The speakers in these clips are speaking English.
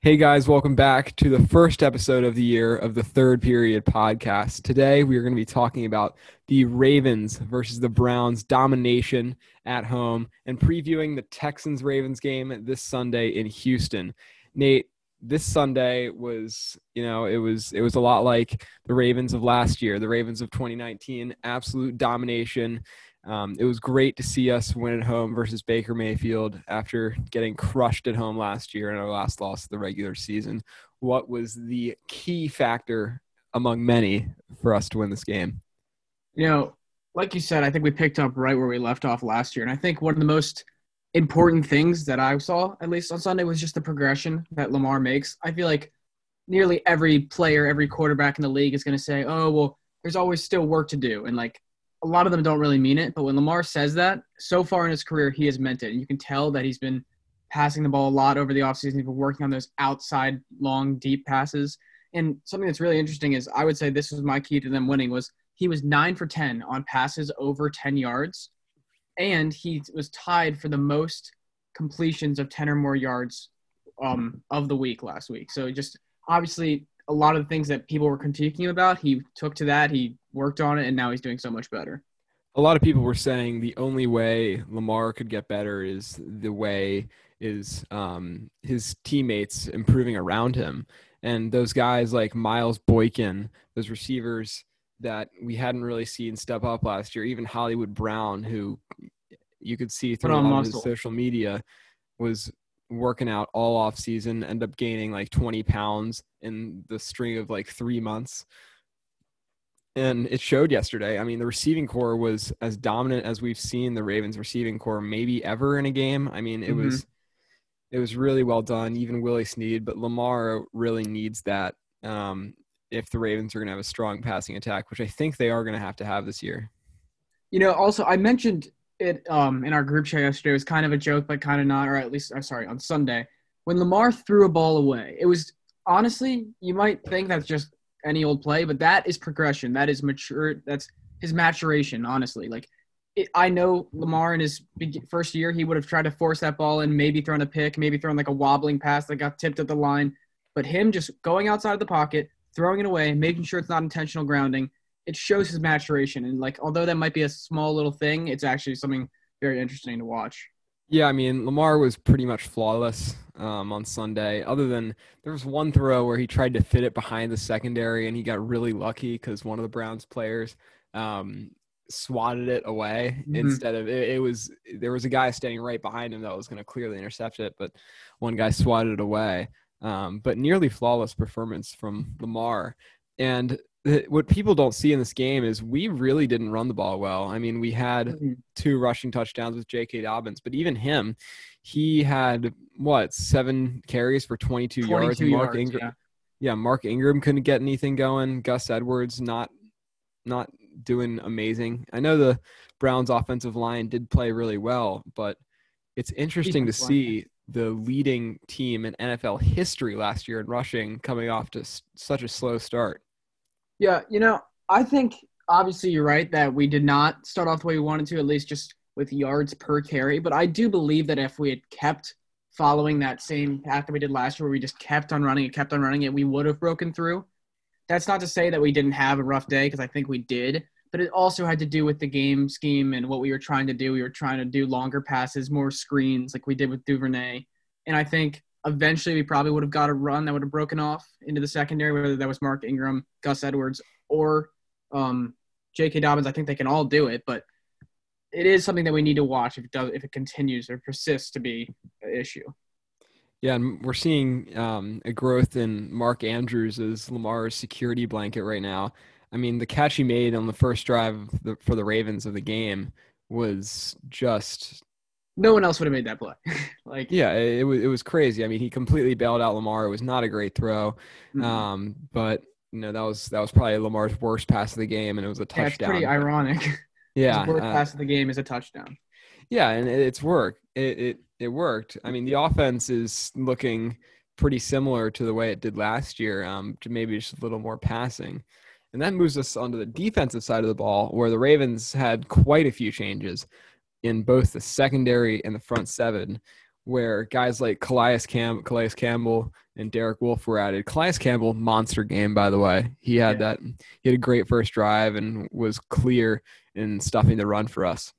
Hey guys, welcome back to the first episode of the year of the third period podcast. Today we are going to be talking about the Ravens versus the Browns domination at home and previewing the Texans Ravens game this Sunday in Houston. Nate, this Sunday was, you know, it was it was a lot like the Ravens of last year, the Ravens of 2019, absolute domination. Um, it was great to see us win at home versus Baker Mayfield after getting crushed at home last year in our last loss of the regular season. What was the key factor among many for us to win this game? You know, like you said, I think we picked up right where we left off last year. And I think one of the most important things that I saw, at least on Sunday, was just the progression that Lamar makes. I feel like nearly every player, every quarterback in the league is going to say, oh, well, there's always still work to do. And like a lot of them don't really mean it, but when Lamar says that, so far in his career, he has meant it. And you can tell that he's been passing the ball a lot over the offseason. He's been working on those outside, long, deep passes. And something that's really interesting is I would say this was my key to them winning was he was nine for 10 on passes over 10 yards. And he was tied for the most completions of 10 or more yards um, of the week last week. So just obviously a lot of the things that people were critiquing about, he took to that. He worked on it, and now he's doing so much better. A lot of people were saying the only way Lamar could get better is the way is um, his teammates improving around him, and those guys like Miles Boykin, those receivers that we hadn't really seen step up last year. Even Hollywood Brown, who you could see through a lot of his social media, was working out all off season, end up gaining like 20 pounds in the string of like three months. And it showed yesterday. I mean, the receiving corps was as dominant as we've seen the Ravens receiving corps maybe ever in a game. I mean, it mm-hmm. was it was really well done, even Willie Snead, but Lamar really needs that um, if the Ravens are going to have a strong passing attack, which I think they are going to have to have this year. You know, also I mentioned it um in our group chat yesterday. Was kind of a joke, but kind of not, or at least I'm sorry, on Sunday when Lamar threw a ball away. It was honestly, you might think that's just any old play, but that is progression. That is mature. That's his maturation. Honestly, like it, I know Lamar in his first year, he would have tried to force that ball and maybe thrown a pick, maybe thrown like a wobbling pass that got tipped at the line. But him just going outside of the pocket, throwing it away, making sure it's not intentional grounding, it shows his maturation. And like, although that might be a small little thing, it's actually something very interesting to watch. Yeah, I mean, Lamar was pretty much flawless um, on Sunday. Other than there was one throw where he tried to fit it behind the secondary, and he got really lucky because one of the Browns players um, swatted it away mm-hmm. instead of it, it, was there was a guy standing right behind him that was going to clearly intercept it, but one guy swatted it away. Um, but nearly flawless performance from Lamar. And what people don't see in this game is we really didn't run the ball well. I mean, we had mm-hmm. two rushing touchdowns with J.K. Dobbins, but even him, he had what seven carries for 22, 22 yards. Mark yards, Ingram, yeah. yeah, Mark Ingram couldn't get anything going. Gus Edwards not not doing amazing. I know the Browns' offensive line did play really well, but it's interesting to see the leading team in NFL history last year in rushing coming off to such a slow start. Yeah, you know, I think obviously you're right that we did not start off the way we wanted to, at least just with yards per carry. But I do believe that if we had kept following that same path that we did last year, where we just kept on running it, kept on running it, we would have broken through. That's not to say that we didn't have a rough day, because I think we did. But it also had to do with the game scheme and what we were trying to do. We were trying to do longer passes, more screens, like we did with Duvernay. And I think Eventually, we probably would have got a run that would have broken off into the secondary, whether that was Mark Ingram, Gus Edwards, or um, J.K. Dobbins. I think they can all do it, but it is something that we need to watch if it does if it continues or persists to be an issue. Yeah, and we're seeing um, a growth in Mark Andrews as Lamar's security blanket right now. I mean, the catch he made on the first drive for the Ravens of the game was just no one else would have made that play. like yeah, it, it, was it was crazy. I mean, he completely bailed out Lamar. It was not a great throw, mm-hmm. um, but you know that was that was probably Lamar's worst pass of the game, and it was a touchdown. That's pretty ironic. Yeah, worst uh, pass of the game is a touchdown. Yeah, and it, it's worked. It, it it worked. I mean, the offense is looking pretty similar to the way it did last year, um, to maybe just a little more passing. And that moves us onto the defensive side of the ball, where the Ravens had quite a few changes in both the secondary and the front seven, where guys like Calais, Cam- Calais Campbell and Derek Wolfe were added. Calais Campbell, monster game, by the way. He had yeah. that. He had a great first drive and was clear in stuffing the run for us.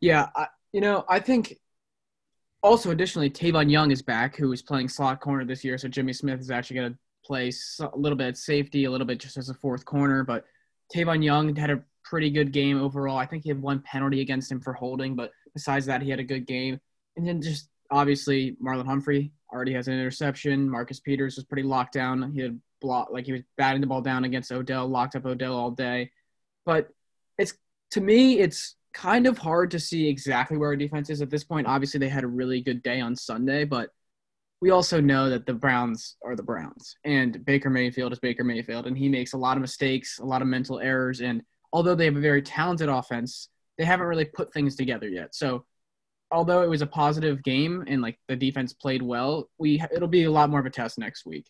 Yeah, I, you know, I think also additionally, Tavon Young is back, who is playing slot corner this year. So Jimmy Smith is actually going to play a little bit at safety, a little bit just as a fourth corner. But Tavon Young had a pretty good game overall. I think he had one penalty against him for holding, but besides that, he had a good game. And then just obviously Marlon Humphrey already has an interception. Marcus Peters was pretty locked down. He had block like he was batting the ball down against Odell, locked up Odell all day. But it's to me, it's kind of hard to see exactly where our defense is at this point. Obviously, they had a really good day on Sunday, but we also know that the Browns are the Browns, and Baker Mayfield is Baker Mayfield, and he makes a lot of mistakes, a lot of mental errors, and although they have a very talented offense, they haven't really put things together yet. So although it was a positive game and like the defense played well, we it'll be a lot more of a test next week.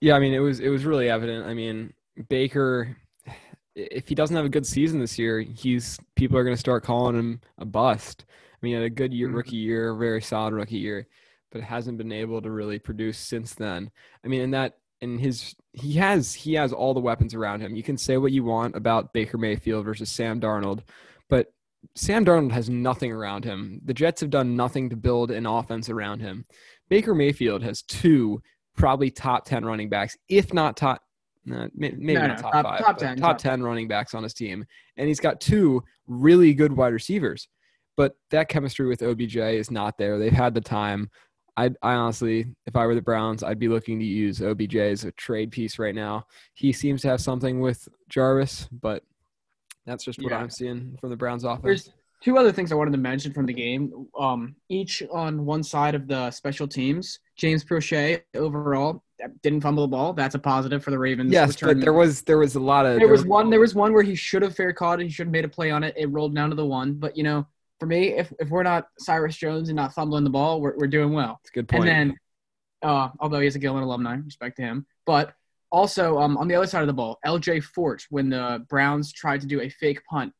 Yeah, I mean it was it was really evident. I mean Baker, if he doesn't have a good season this year, he's people are going to start calling him a bust. I mean, he had a good year, mm-hmm. rookie year, very solid rookie year, but hasn't been able to really produce since then. I mean, in that in his he has he has all the weapons around him. You can say what you want about Baker Mayfield versus Sam Darnold, but Sam Darnold has nothing around him. The Jets have done nothing to build an offense around him. Baker Mayfield has two probably top 10 running backs, if not top, maybe no, not no, top, top, five, top 10, top, top 10 running backs on his team. And he's got two really good wide receivers. But that chemistry with OBJ is not there. They've had the time. I, I honestly, if I were the Browns, I'd be looking to use OBJ as a trade piece right now. He seems to have something with Jarvis, but that's just what yeah. I'm seeing from the Browns offense. There's two other things I wanted to mention from the game. Um, each on one side of the special teams. James Proche overall didn't fumble the ball. That's a positive for the Ravens. Yes, but there was there was a lot of there, there was one there was one where he should have fair caught and He should have made a play on it. It rolled down to the one. But you know, for me, if if we're not Cyrus Jones and not fumbling the ball, we're we're doing well. That's a good point. And then, uh, although he's a Gilman alumni, respect to him. But also, um, on the other side of the ball, L.J. Fort, when the Browns tried to do a fake punt,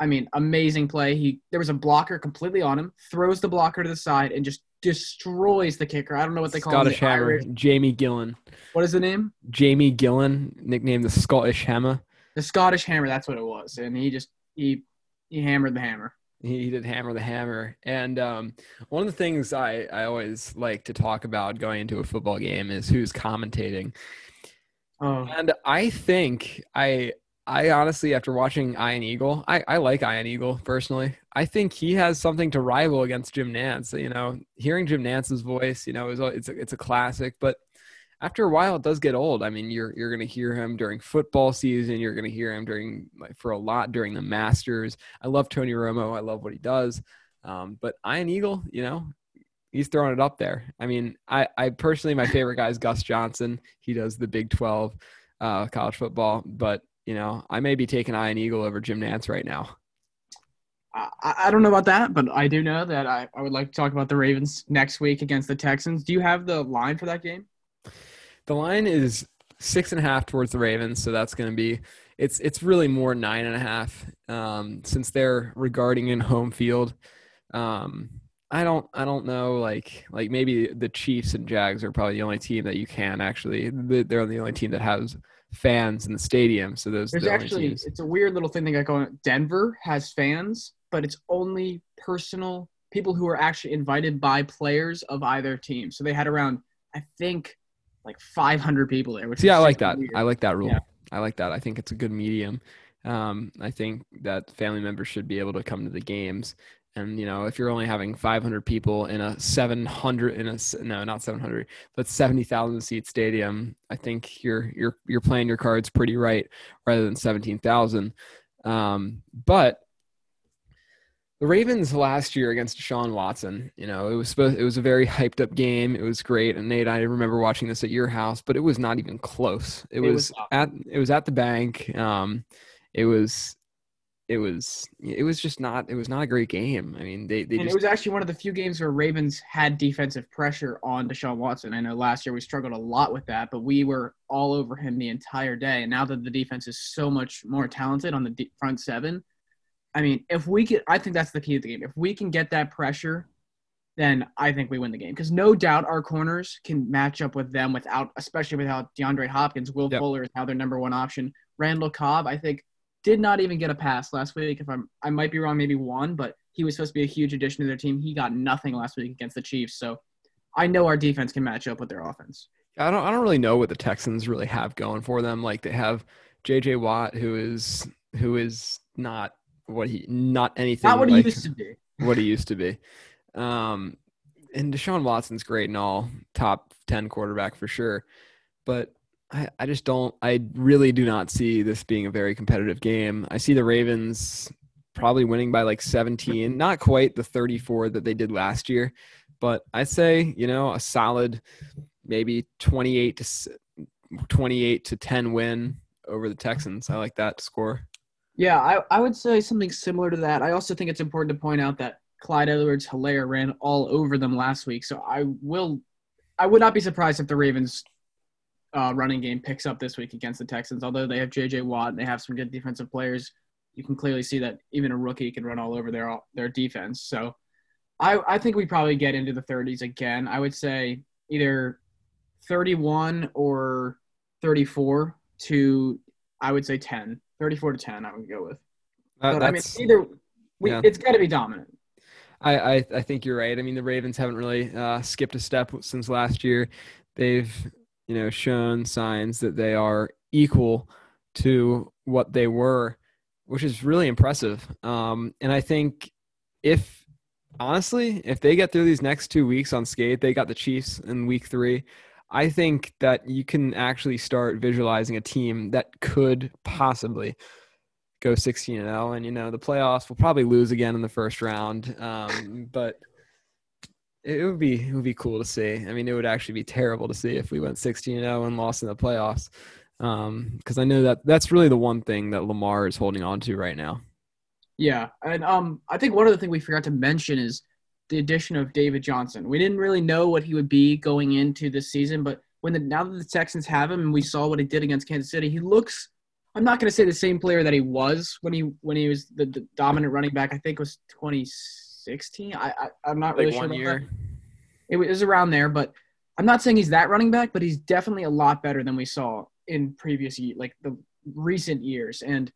I mean, amazing play. He there was a blocker completely on him, throws the blocker to the side, and just destroys the kicker. I don't know what they call it. Scottish him. Hammer, Jamie Gillan. What is the name? Jamie Gillan, nicknamed the Scottish Hammer. The Scottish Hammer, that's what it was, and he just he he hammered the hammer. He did hammer the hammer, and um, one of the things I I always like to talk about going into a football game is who's commentating. Oh. And I think I I honestly, after watching Ian Eagle, I, I like Ian Eagle personally. I think he has something to rival against Jim Nantz You know, hearing Jim Nantz's voice, you know, is it's a, it's a classic. But after a while, it does get old. I mean, you're you're going to hear him during football season. You're going to hear him during like for a lot during the Masters. I love Tony Romo. I love what he does. Um, but Ian Eagle, you know, he's throwing it up there. I mean, I, I personally, my favorite guy is Gus Johnson. He does the Big 12 uh, college football, but you know, I may be taking Ian Eagle over Jim Nantz right now. I, I don't know about that, but I do know that I, I would like to talk about the Ravens next week against the Texans. Do you have the line for that game? The line is six and a half towards the Ravens, so that's going to be it's it's really more nine and a half um, since they're regarding in home field. Um, I don't I don't know like like maybe the Chiefs and Jags are probably the only team that you can actually they're the only team that has fans in the stadium. So those there's the actually it's a weird little thing they got going. Denver has fans, but it's only personal people who are actually invited by players of either team. So they had around I think like 500 people there. Which yeah, I like that. Weird. I like that rule. Yeah. I like that. I think it's a good medium. Um, I think that family members should be able to come to the games and you know if you're only having 500 people in a 700 in a no not 700 but 70,000 seat stadium i think you're you're you're playing your cards pretty right rather than 17,000 um, but the Ravens last year against Deshaun Watson, you know, it was supposed, it was a very hyped up game. It was great, and Nate, I remember watching this at your house, but it was not even close. It, it was, was at it was at the bank. Um, it was it was it was just not it was not a great game. I mean, they, they and just, it was actually one of the few games where Ravens had defensive pressure on Deshaun Watson. I know last year we struggled a lot with that, but we were all over him the entire day. And now that the defense is so much more talented on the front seven, I mean, if we can, I think that's the key to the game. If we can get that pressure then I think we win the game. Because no doubt our corners can match up with them without, especially without DeAndre Hopkins. Will Yep. Fuller is now their number one option. Randall Cobb, I think, did not even get a pass last week. If I'm, I might be wrong, maybe one, but he was supposed to be a huge addition to their team. He got nothing last week against the Chiefs. So I know our defense can match up with their offense. I don't I don't really know what the Texans really have going for them. Like they have JJ Watt who is who is not what he not anything Not what like he used to be. what he used to be. Um and Deshaun Watson's great and all, top 10 quarterback for sure. But I, I just don't I really do not see this being a very competitive game. I see the Ravens probably winning by like 17, not quite the 34 that they did last year, but I'd say, you know, a solid maybe 28 to 28 to 10 win over the Texans. I like that score. Yeah, I, I would say something similar to that. I also think it's important to point out that Clyde Edwards Helaire ran all over them last week. So I will I would not be surprised if the Ravens uh, running game picks up this week against the Texans. Although they have JJ Watt and they have some good defensive players, you can clearly see that even a rookie can run all over their their defense. So I I think we probably get into the 30s again. I would say either 31 or 34 to I would say 10. 34 to 10 I would go with. Uh, But I mean, either we, yeah. it's got to be dominant. I, I I think you're right. I mean, the Ravens haven't really uh, skipped a step since last year. They've you know shown signs that they are equal to what they were, which is really impressive. Um, and I think if honestly, if they get through these next two weeks on skate, they got the Chiefs in week three. I think that you can actually start visualizing a team that could possibly go 16 and 0 and you know the playoffs will probably lose again in the first round um, but it would be it would be cool to see. I mean it would actually be terrible to see if we went 16 and 0 and lost in the playoffs because i know that that's really the one thing that lamar is holding on to right now. Yeah, and um, I think one other thing we forgot to mention is the addition of David Johnson. We didn't really know what he would be going into this season, but when the now that the Texans have him and we saw what he did against Kansas City, he looks. I'm not going to say the same player that he was when he when he was the, the dominant running back. I think it was 2016. I, I I'm not really like sure one about year that. It was around there, but I'm not saying he's that running back, but he's definitely a lot better than we saw in previous like the recent years. And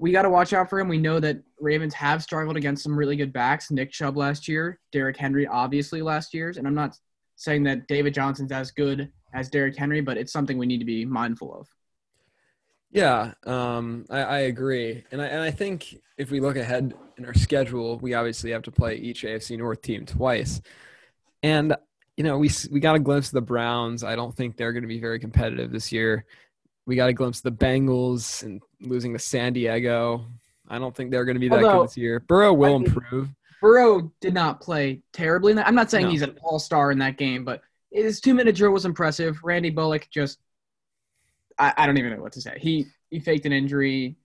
we got to watch out for him. We know that Ravens have struggled against some really good backs. Nick Chubb last year, Derrick Henry obviously last year's, and I'm not saying that David Johnson's as good as Derrick Henry, but it's something we need to be mindful of. Yeah, um, I, I agree, and I and I think if we look ahead in our schedule, we obviously have to play each AFC North team twice, and you know we we got a glimpse of the Browns. I don't think they're going to be very competitive this year. We got a glimpse of the Bengals and losing to San Diego. I don't think they're going to be that Although- good this year. Burrow will improve. Burrow did not play terribly in that. I'm not saying No. he's an all star in that game, but his two minute drill was impressive. Randy Bullock just, I, I don't even know what to say. He he faked an injury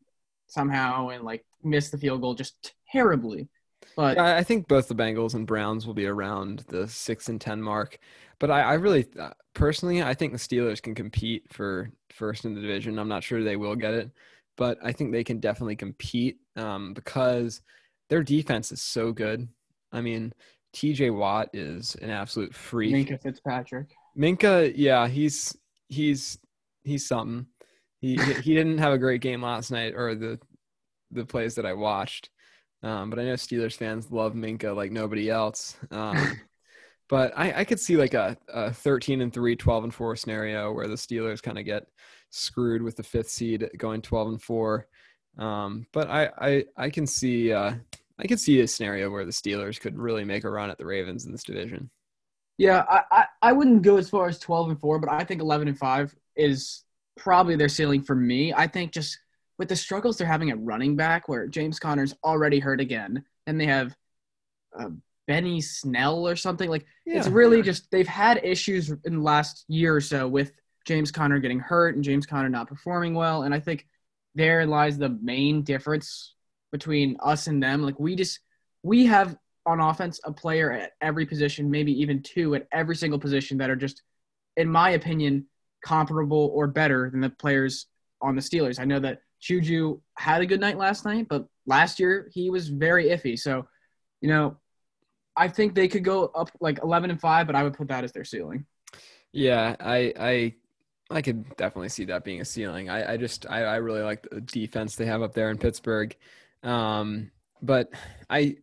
somehow and like missed the field goal just terribly. But I I think both the Bengals and Browns will be around the six and ten mark, but I, I really uh, personally I think the Steelers can compete for first in the division. I'm not sure they will get it, but I think they can definitely compete um, because their defense is so good. I mean, T.J. Watt is an absolute freak. Minkah Fitzpatrick. Minkah, yeah, he's he's he's something. He he he didn't have a great game last night, or the the plays that I watched. Um, but I know Steelers fans love Minkah like nobody else. Um, but I, I could see like a, a 13 and 3, 12 and 4 scenario where the Steelers kind of get screwed with the fifth seed going 12 and 4. Um, but I, I I can see uh, I could see a scenario where the Steelers could really make a run at the Ravens in this division. Yeah, I, I, I wouldn't go as far as 12 and 4, but I think 11 and 5 is probably their ceiling for me. I think just with the struggles they're having at running back, where James Conner's already hurt again, and they have uh, Benny Snell or something like it's really just they've had issues in the last year or so with James Conner getting hurt and James Conner not performing well, and I think there lies the main difference between us and them. Like we just we have on offense a player at every position, maybe even two at every single position that are just, in my opinion, comparable or better than the players on the Steelers. I know that Juju had a good night last night, but last year he was very iffy. So, you know, I think they could go up like 11 and 5, but I would put that as their ceiling. Yeah, I I I could definitely see that being a ceiling. I, I just I, I really like the defense they have up there in Pittsburgh. Um, but I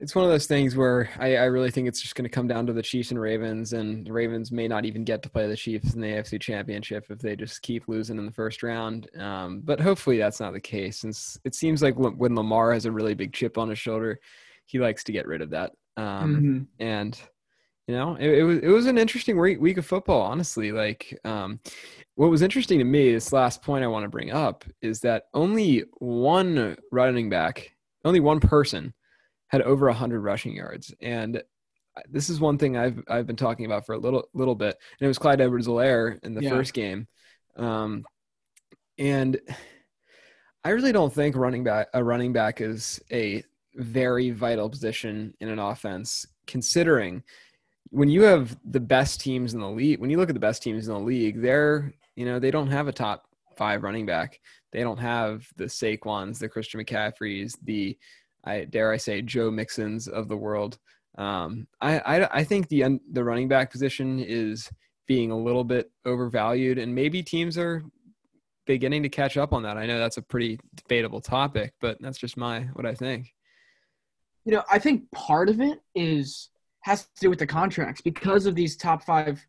it's one of those things where I, I really think it's just going to come down to the Chiefs and Ravens, and the Ravens may not even get to play the Chiefs in the AFC Championship if they just keep losing in the first round. Um, but hopefully that's not the case, since it seems like when Lamar has a really big chip on his shoulder, he likes to get rid of that. Um, mm-hmm. And you know, it, it, was it was an interesting week, week of football, honestly. Like, um, what was interesting to me, this last point I want to bring up, is that only one running back, only one person had over 100 rushing yards. And this is one thing I've I've been talking about for a little little bit, and it was Clyde Edwards-Helaire in the yeah. first game. Um, and I really don't think running back a running back is a very vital position in an offense, considering when you have the best teams in the league. When you look at the best teams in the league, they're you know they don't have a top five running back. They don't have the Saquons, the Christian McCaffreys, the I dare I say Joe Mixons of the world. Um, I, I, I think the the running back position is being a little bit overvalued, and maybe teams are beginning to catch up on that. I know that's a pretty debatable topic, but that's just my what I think. You know, I think part of it is has to do with the contracts because of these top five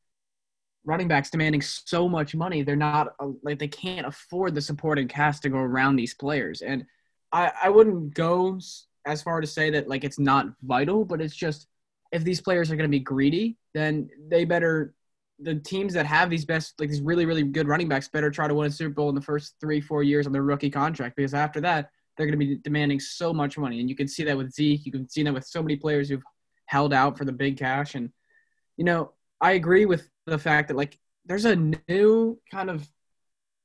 running backs demanding so much money. They're not like they can't afford the supporting cast to go around these players, and I I wouldn't go as far to say that like it's not vital, but it's just if these players are going to be greedy, then they better the teams that have these best like these really really good running backs better try to win a Super Bowl in the first three four years on their rookie contract because after that they're going to be demanding so much money, and you can see that with Zeke, you can see that with so many players who've held out for the big cash, and you know I agree with the fact that like there's a new kind of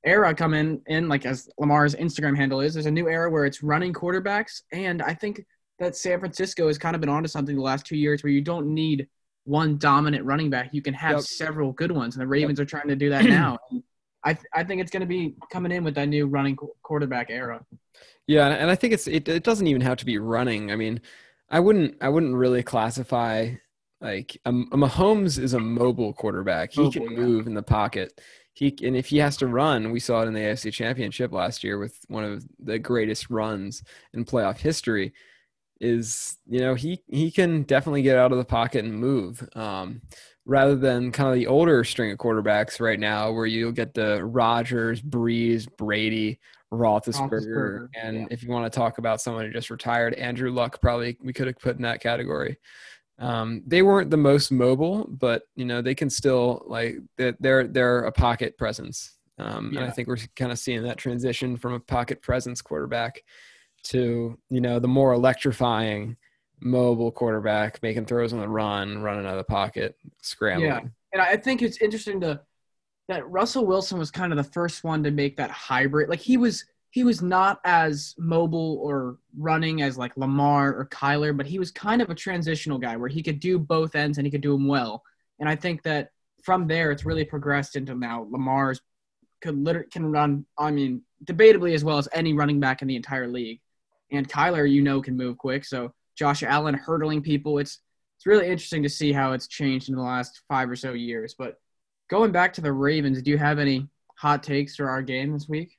era coming in, like as Lamar's Instagram handle is. There's a new era where it's running quarterbacks, and I think that San Francisco has kind of been onto something the last two years where you don't need one dominant running back. You can have yep. several good ones, and the Ravens yep. are trying to do that now. I th- I think it's going to be coming in with that new running quarterback era. Yeah, and I think it's it, it doesn't even have to be running. I mean, I wouldn't I wouldn't really classify like a, a Mahomes is a mobile quarterback. He mobile, can move yeah. in the pocket he and if he has to run, we saw it in the AFC Championship last year with one of the greatest runs in playoff history. Is you know he he can definitely get out of the pocket and move, um, rather than kind of the older string of quarterbacks right now, where you'll get the Rodgers, Brees, Brady, Roethlisberger, Roethlisberger and yeah. if you want to talk about someone who just retired, Andrew Luck probably we could have put in that category. Um, they weren't the most mobile, but you know they can still like that they're they're a pocket presence. Um, yeah. And I think we're kind of seeing that transition from a pocket presence quarterback to you know the more electrifying mobile quarterback making throws on the run, running out of the pocket, scrambling. Yeah, and I think it's interesting to that Russell Wilson was kind of the first one to make that hybrid. Like he was he was not as mobile or running as like Lamar or Kyler, but he was kind of a transitional guy where he could do both ends and he could do them well. And I think that from there, it's really progressed into now Lamar's could literally can run. I mean, debatably as well as any running back in the entire league. And Kyler, you know, can move quick. So Josh Allen hurdling people. It's it's really interesting to see how it's changed in the last five or so years. But going back to the Ravens, do you have any hot takes for our game this week?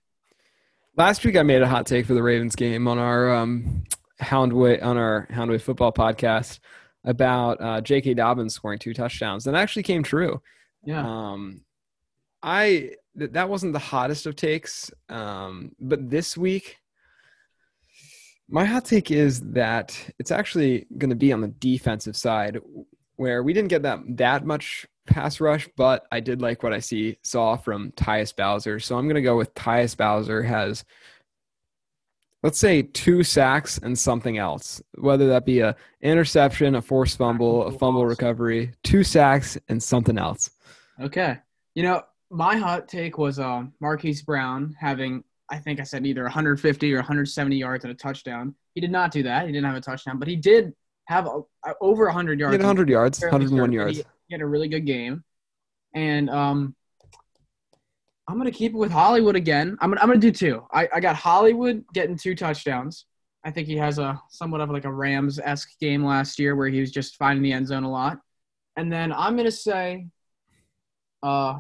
Last week I made a hot take for the Ravens game on our um, Houndway on our Houndway football podcast about uh, J.K. Dobbins scoring two touchdowns, and actually came true. Yeah. Um, I th- that wasn't the hottest of takes, um, but this week, my hot take is that it's actually going to be on the defensive side, where we didn't get that that much pass rush, but I did like what I see saw from Tyus Bowser. So I'm going to go with Tyus Bowser has let's say two sacks and something else, whether that be a interception, a forced fumble, a fumble recovery, two sacks and something else. Okay. You know, my hot take was uh, Marquise Brown having I think I said either 150 or 170 yards and a touchdown. He did not do that. He didn't have a touchdown, but he did have a, a, over 100 yards. He had 100 yards, 101 yards. He, had a really good game, and um, I'm gonna keep it with Hollywood again. I'm gonna I'm gonna do two. I, I got Hollywood getting two touchdowns. I think he has a somewhat of like a Rams esque game last year where he was just finding the end zone a lot. And then I'm gonna say, uh,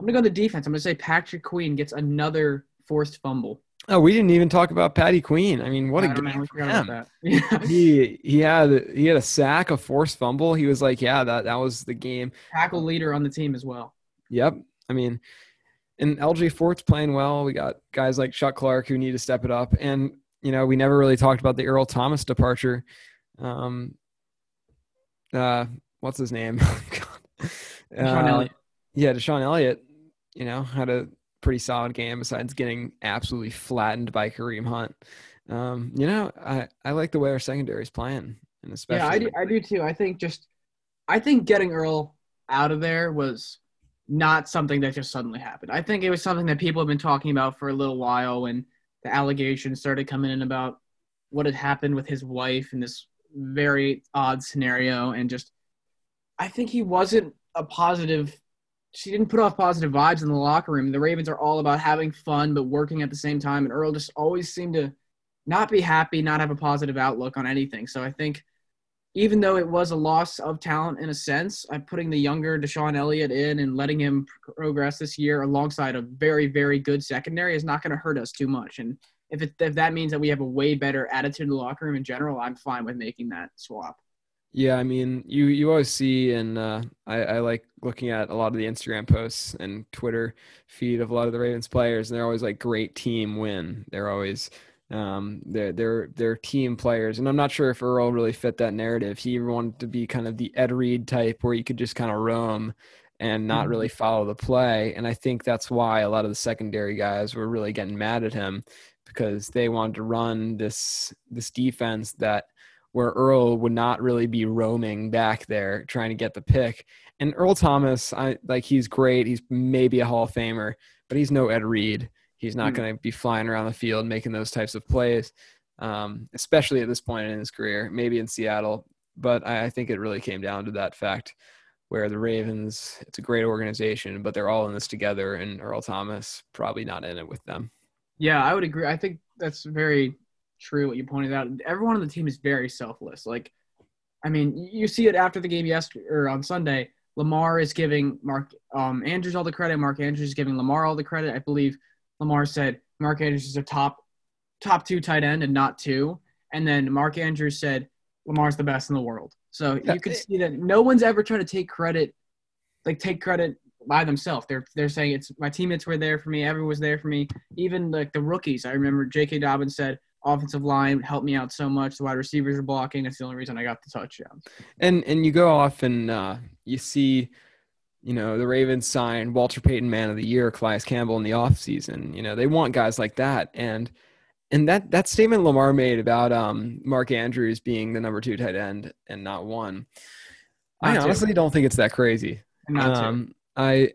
I'm gonna go to defense. I'm gonna say Patrick Queen gets another forced fumble. Oh, we didn't even talk about Patty Queen. I mean, what a game for him. He he had he had a sack, a forced fumble. He was like, yeah, that that was the game. Tackle leader on the team as well. Yep. I mean, and LJ Fort's playing well. We got guys like Chuck Clark who need to step it up, and you know, we never really talked about the Earl Thomas departure. Um, uh, what's his name? DeShon uh, Elliott. Yeah, DeShon Elliott. You know, had a pretty solid game besides getting absolutely flattened by Kareem Hunt. Um, you know, I, I like the way our secondary is playing, and especially yeah, I do, I do too. I think just I think getting Earl out of there was not something that just suddenly happened. I think it was something that people have been talking about for a little while when the allegations started coming in about what had happened with his wife in this very odd scenario and just I think he wasn't a positive she didn't put off positive vibes in the locker room. The Ravens are all about having fun but working at the same time and Earl just always seemed to not be happy, not have a positive outlook on anything. So I think even though it was a loss of talent in a sense, I'm putting the younger DeShon Elliott in and letting him progress this year alongside a very, very good secondary is not going to hurt us too much. And if it, if that means that we have a way better attitude in the locker room in general, I'm fine with making that swap. Yeah, I mean, you you always see, and uh, I, I like looking at a lot of the Instagram posts and Twitter feed of a lot of the Ravens players, and they're always like great team win. They're always um, they're they're they're team players, and I'm not sure if Earl really fit that narrative. He wanted to be kind of the Ed Reed type, where you could just kind of roam and not really mm-hmm. follow the play. And I think that's why a lot of the secondary guys were really getting mad at him because they wanted to run this this defense that where Earl would not really be roaming back there trying to get the pick. And Earl Thomas, I like he's great. He's maybe a Hall of Famer, but he's no Ed Reed. He's not mm. going to be flying around the field making those types of plays, um, especially at this point in his career. Maybe in Seattle, but I, I think it really came down to that fact where the Ravens, it's a great organization, but they're all in this together, and Earl Thomas probably not in it with them. Yeah, I would agree. I think that's very true what you pointed out. Everyone on the team is very selfless. Like, I mean, you see it after the game yesterday or on Sunday. Lamar is giving Mark um, Andrews all the credit. Mark Andrews is giving Lamar all the credit. I believe Lamar said Mark Andrews is a top top two tight end and not two. And then Mark Andrews said Lamar's the best in the world. So you can see that no one's ever trying to take credit, like take credit by themselves. They're they're saying it's my teammates were there for me, everyone was there for me. Even like the rookies. I remember J.K. Dobbins said offensive line helped me out so much. The wide receivers are blocking. That's the only reason I got the touchdown. And and you go off and uh, you see you know, the Ravens signed Walter Payton Man of the Year, Calais Campbell in the offseason. You know, they want guys like that. And and that that statement Lamar made about um, Mark Andrews being the number two tight end and not one, not I honestly do don't think it's that crazy. Um, I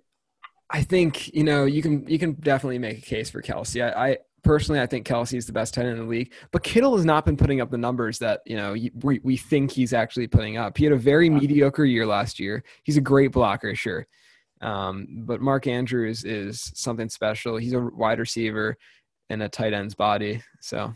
I think you know you can you can definitely make a case for Kelce. I, I personally, I think Kelce is the best tight end in the league. But Kittle has not been putting up the numbers that you know we, we think he's actually putting up. He had a very mediocre year last year. He's a great blocker, sure, um, but Mark Andrews is something special. He's a wide receiver in a tight end's body. So,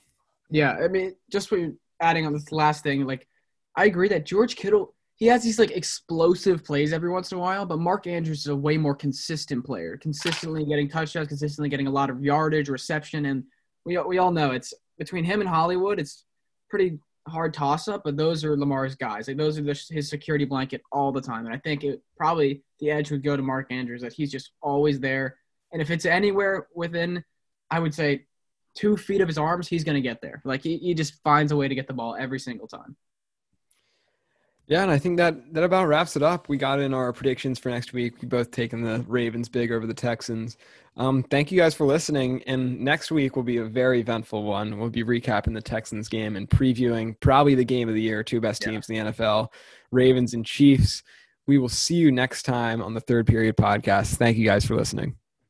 yeah, I mean, just adding on this last thing, like I agree that George Kittle he has these like explosive plays every once in a while, but Mark Andrews is a way more consistent player, consistently getting touchdowns, consistently getting a lot of yardage, reception, and we we all know it's between him and Hollywood, it's pretty hard toss up, but those are Lamar's guys. Like those are the, his security blanket all the time, and I think it probably the edge would go to Mark Andrews that he's just always there, and if it's anywhere within, I would say, two feet of his arms, he's gonna get there. Like he, he just finds a way to get the ball every single time. Yeah, and I think that that about wraps it up. We got in our predictions for next week. We both taken the Ravens big over the Texans. Um, thank you guys for listening. And next week will be a very eventful one. We'll be recapping the Texans game and previewing probably the game of the year, two best teams yeah. in the NFL, Ravens and Chiefs. We will see you next time on the Third Period podcast. Thank you guys for listening.